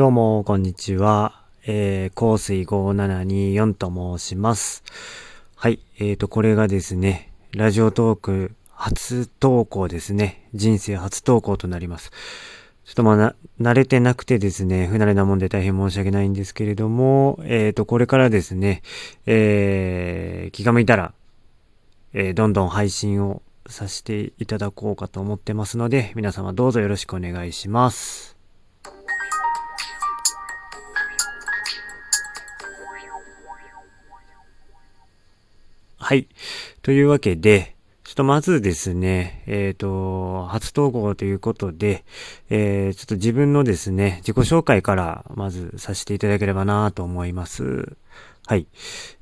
どうも、こんにちは。えー、香水5724と申します。はい。えーと、これがですね、ラジオトーク初投稿ですね。人生初投稿となります。ちょっとまあな、慣れてなくてですね、不慣れなもんで大変申し訳ないんですけれども、えーと、これからですね、えー、気が向いたら、えー、どんどん配信をさせていただこうかと思ってますので、皆様どうぞよろしくお願いします。はい。というわけで、ちょっとまずですね、えっ、ー、と、初投稿ということで、えー、ちょっと自分のですね、自己紹介からまずさせていただければなと思います。はい。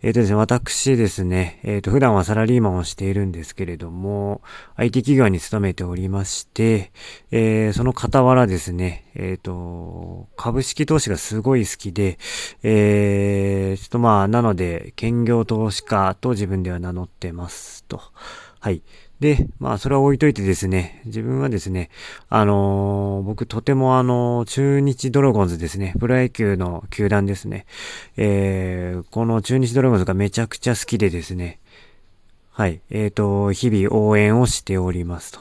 えっ、ー、とですね、私ですね、えっ、ー、と、普段はサラリーマンをしているんですけれども、IT 企業に勤めておりまして、えー、その傍らですね、えっ、と、株式投資がすごい好きで、えちょっとまあ、なので、兼業投資家と自分では名乗ってますと。はい。で、まあ、それは置いといてですね、自分はですね、あのー、僕とてもあの、中日ドラゴンズですね、プロ野球の球団ですね、えー、この中日ドラゴンズがめちゃくちゃ好きでですね、はい、えっ、ー、と、日々応援をしておりますと。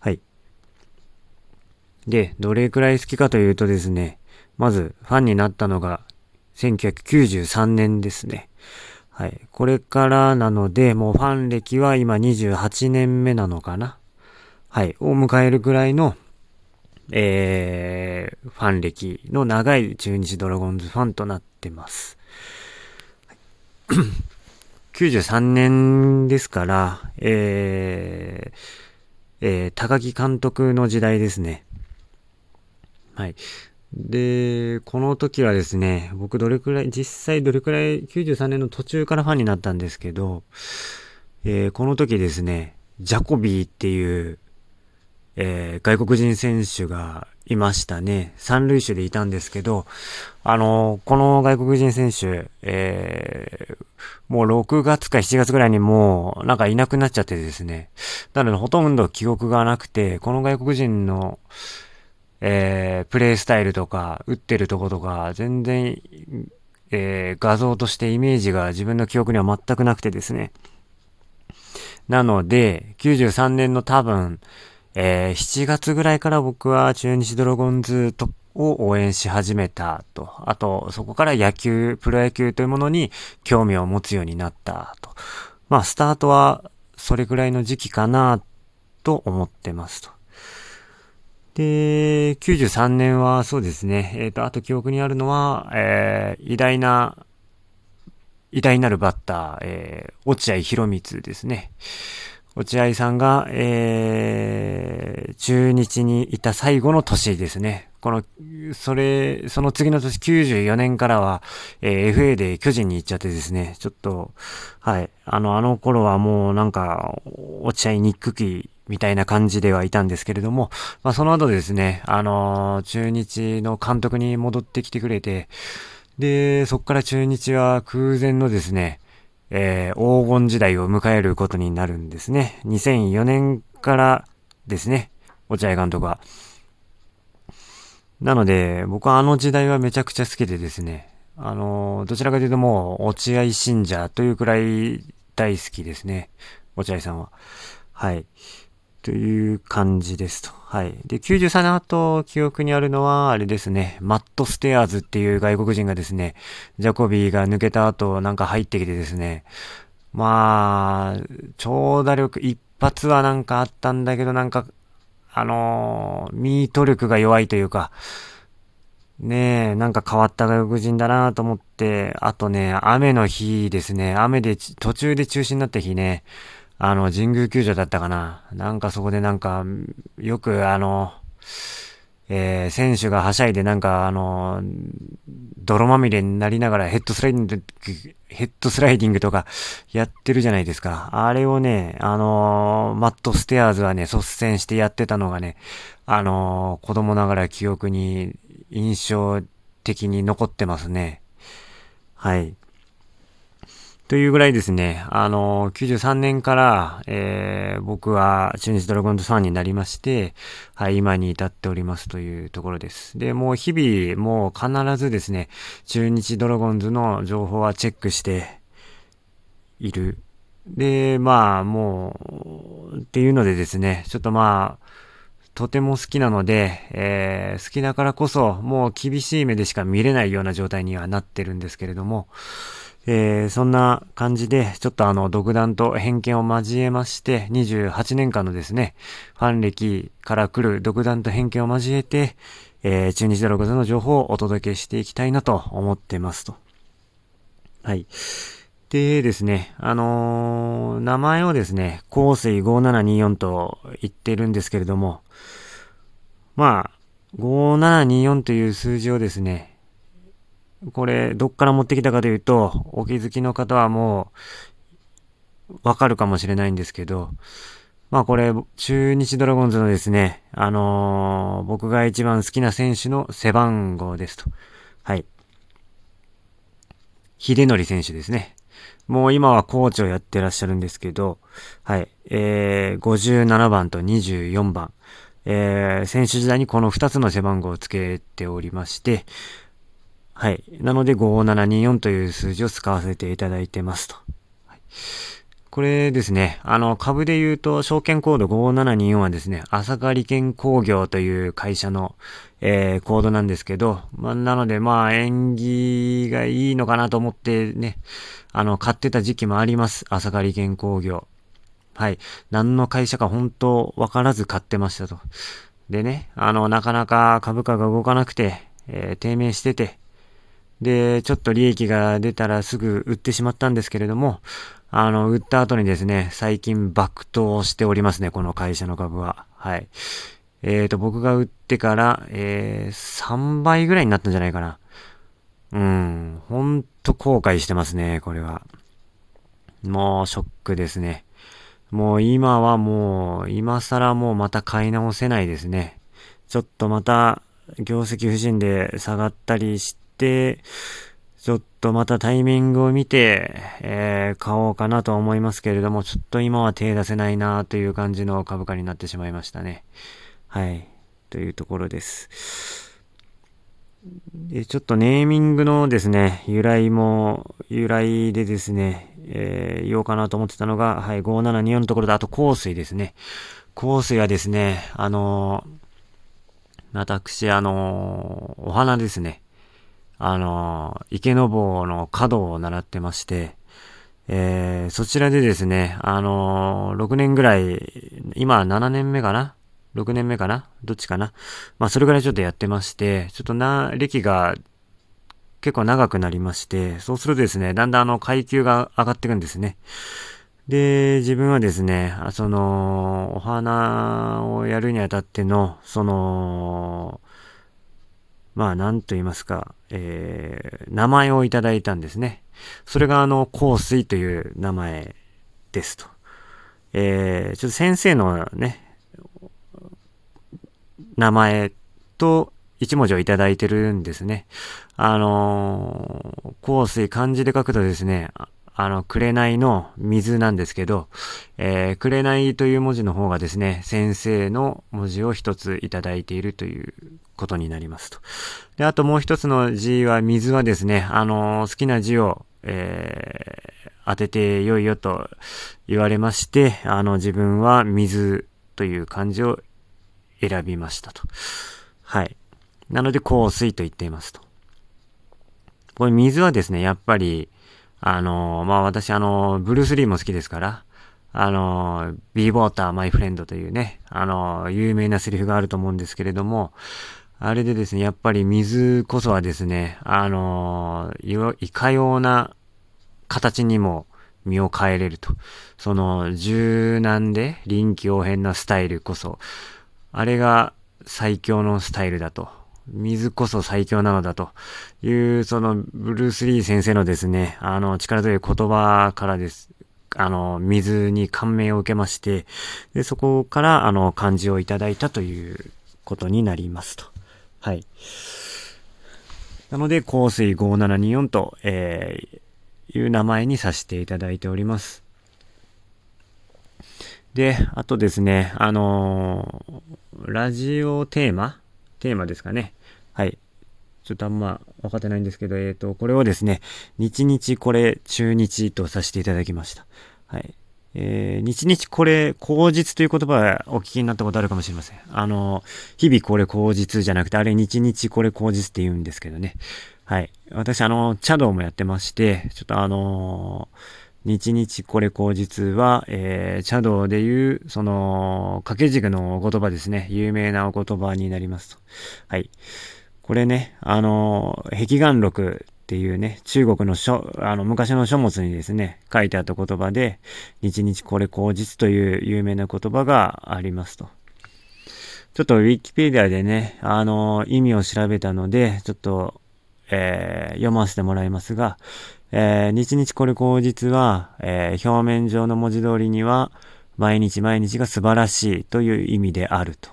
はい。で、どれくらい好きかというとですね、まず、ファンになったのが、1993年ですね。はい。これからなので、もうファン歴は今28年目なのかなはい。を迎えるぐらいの、えー、ファン歴の長い中日ドラゴンズファンとなってます。93年ですから、えー、えー、高木監督の時代ですね。はい。で、この時はですね、僕どれくらい、実際どれくらい、93年の途中からファンになったんですけど、えー、この時ですね、ジャコビーっていう、えー、外国人選手がいましたね。三塁手でいたんですけど、あのー、この外国人選手、えー、もう6月か7月ぐらいにもう、なんかいなくなっちゃってですね。なので、ほとんど記憶がなくて、この外国人の、えー、プレイスタイルとか、打ってるとことか、全然、えー、画像としてイメージが自分の記憶には全くなくてですね。なので、93年の多分、えー、7月ぐらいから僕は中日ドラゴンズとを応援し始めたと。あと、そこから野球、プロ野球というものに興味を持つようになったと。まあ、スタートはそれぐらいの時期かなと思ってますと。で、93年はそうですね、えっ、ー、と、あと記憶にあるのは、えー、偉大な、偉大なるバッター、えー、落合博光ですね。落合さんが、えー、中日にいた最後の年ですね。この、それ、その次の年94年からは、えー、FA で巨人に行っちゃってですね、ちょっと、はい、あの、あの頃はもうなんか、落合ニック、みたいな感じではいたんですけれども、まあその後ですね、あのー、中日の監督に戻ってきてくれて、で、そこから中日は空前のですね、えー、黄金時代を迎えることになるんですね。2004年からですね、落合監督は。なので、僕はあの時代はめちゃくちゃ好きでですね、あのー、どちらかというともう、落合信者というくらい大好きですね。落合さんは。はい。という感じですと。はい。で、93年後、記憶にあるのは、あれですね、マット・ステアーズっていう外国人がですね、ジャコビーが抜けた後、なんか入ってきてですね、まあ、長打力、一発はなんかあったんだけど、なんか、あのー、ミート力が弱いというか、ねえ、なんか変わった外国人だなと思って、あとね、雨の日ですね、雨で途中で中止になった日ね、あの、神宮球場だったかな。なんかそこでなんか、よくあの、えー、選手がはしゃいでなんかあの、泥まみれになりながらヘッドスライディング、ヘッドスライディングとかやってるじゃないですか。あれをね、あのー、マットステアーズはね、率先してやってたのがね、あのー、子供ながら記憶に印象的に残ってますね。はい。というぐらいですね、あの、93年から、えー、僕は中日ドラゴンズファンになりまして、はい、今に至っておりますというところです。で、もう日々、もう必ずですね、中日ドラゴンズの情報はチェックしている。で、まあ、もう、っていうのでですね、ちょっとまあ、とても好きなので、えー、好きだからこそ、もう厳しい目でしか見れないような状態にはなってるんですけれども、えー、そんな感じで、ちょっとあの、独断と偏見を交えまして、28年間のですね、ファン歴から来る独断と偏見を交えて、えー、中日ドラゴンズの情報をお届けしていきたいなと思ってますと。はい。でですね、あのー、名前をですね、香水5724と言ってるんですけれども、まあ、5724という数字をですね、これ、どっから持ってきたかというと、お気づきの方はもう、わかるかもしれないんですけど、まあこれ、中日ドラゴンズのですね、あのー、僕が一番好きな選手の背番号ですと。はい。秀則選手ですね。もう今はコーチをやってらっしゃるんですけど、はい。えー、57番と24番。えー、選手時代にこの2つの背番号をつけておりまして、はい。なので5724という数字を使わせていただいてますと。はい、これですね、あの、株で言うと、証券コード5724はですね、朝霞利権工業という会社の、えー、コードなんですけど、まあ、なので、まあ、縁起がいいのかなと思ってね、あの、買ってた時期もあります。朝霞利権工業。はい。何の会社か本当わからず買ってましたと。でね、あの、なかなか株価が動かなくて、えー、低迷してて、で、ちょっと利益が出たらすぐ売ってしまったんですけれども、あの、売った後にですね、最近爆投しておりますね、この会社の株は。はい。えーと、僕が売ってから、えー、3倍ぐらいになったんじゃないかな。うん、ほんと後悔してますね、これは。もう、ショックですね。もう今はもう、今更もうまた買い直せないですね。ちょっとまた、業績不振で下がったりして、ちょっとまたタイミングを見て、えー、買おうかなと思いますけれども、ちょっと今は手出せないなという感じの株価になってしまいましたね。はい。というところです。で、ちょっとネーミングのですね、由来も、由来でですね、えー、言おうかなと思ってたのが、はい、5724のところで、あと香水ですね。香水はですね、あのー、私、あのー、お花ですね。あの、池坊の角を習ってまして、えー、そちらでですね、あの6年ぐらい、今7年目かな ?6 年目かな？どっちかな？まあ、それぐらいちょっとやってまして、ちょっとな、歴が結構長くなりまして、そうするとですね、だんだんあの階級が上がっていくんですね。で、自分はですね、その、お花をやるにあたっての、その、まあ、なんと言いますか、えー、名前をいただいたんですね。それがあの、香水という名前ですと。えー、ちょっと先生のね、名前と一文字をいただいてるんですね。あのー、香水漢字で書くとですね、あの、紅の水なんですけど、えー、紅という文字の方がですね、先生の文字を一ついただいているということになりますと。で、あともう一つの字は、水はですね、あのー、好きな字を、えー、当ててよいよと言われまして、あの、自分は水という漢字を選びましたと。はい。なので、香水と言っていますと。これ水はですね、やっぱり、あの、まあ、私、あの、ブルース・リーも好きですから、あの、ビーボーター・マイ・フレンドというね、あの、有名なセリフがあると思うんですけれども、あれでですね、やっぱり水こそはですね、あの、いかような形にも身を変えれると。その、柔軟で臨機応変なスタイルこそ、あれが最強のスタイルだと水こそ最強なのだという、その、ブルース・リー先生のですね、あの、力強い言葉からです。あの、水に感銘を受けまして、で、そこから、あの、漢字をいただいたということになりますと。はい。なので、香水5724と、えー、いう名前にさせていただいております。で、あとですね、あのー、ラジオテーマテーマですかね。はい。ちょっとあんま分かってないんですけど、えっ、ー、と、これをですね、日日これ中日とさせていただきました。はい。えー、日々これ口実という言葉はお聞きになったことあるかもしれません。あの、日々これ口実じゃなくて、あれ日々これ口実って言うんですけどね。はい。私、あの、茶道もやってまして、ちょっとあの日々これ口実は、えー、茶道でいう、その、掛け軸のお言葉ですね。有名なお言葉になりますと。はい。これね、あの、壁眼録っていうね、中国の書、あの、昔の書物にですね、書いてあった言葉で、日々これ口実という有名な言葉がありますと。ちょっとウィキペディアでね、あの、意味を調べたので、ちょっと、えー、読ませてもらいますが、えー、日々これ口実は、えー、表面上の文字通りには、毎日毎日が素晴らしいという意味であると。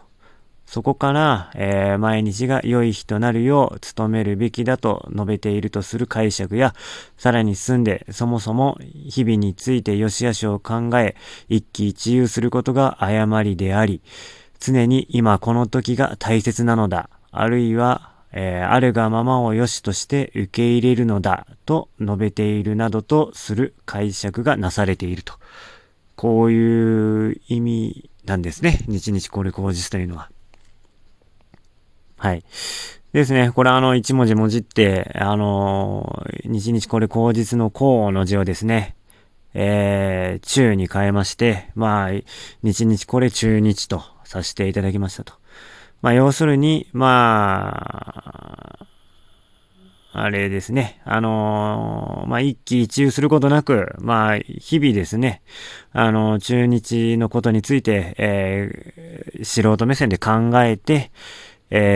そこから、えー、毎日が良い日となるよう努めるべきだと述べているとする解釈や、さらに進んで、そもそも日々について良し悪しを考え、一喜一憂することが誤りであり、常に今この時が大切なのだ、あるいは、えー、あるがままを良しとして受け入れるのだと述べているなどとする解釈がなされていると。こういう意味なんですね。日々これ口実というのは。はい。ですね。これあの、一文字文字って、あの日々これ口実の項の字をですね、えー、中に変えまして、まあ、日々これ中日とさせていただきましたと。まあ、要するに、まあ、あれですね。あのー、まあ、一喜一憂することなく、まあ、日々ですね、あのー、中日のことについて、えー、素人目線で考えて、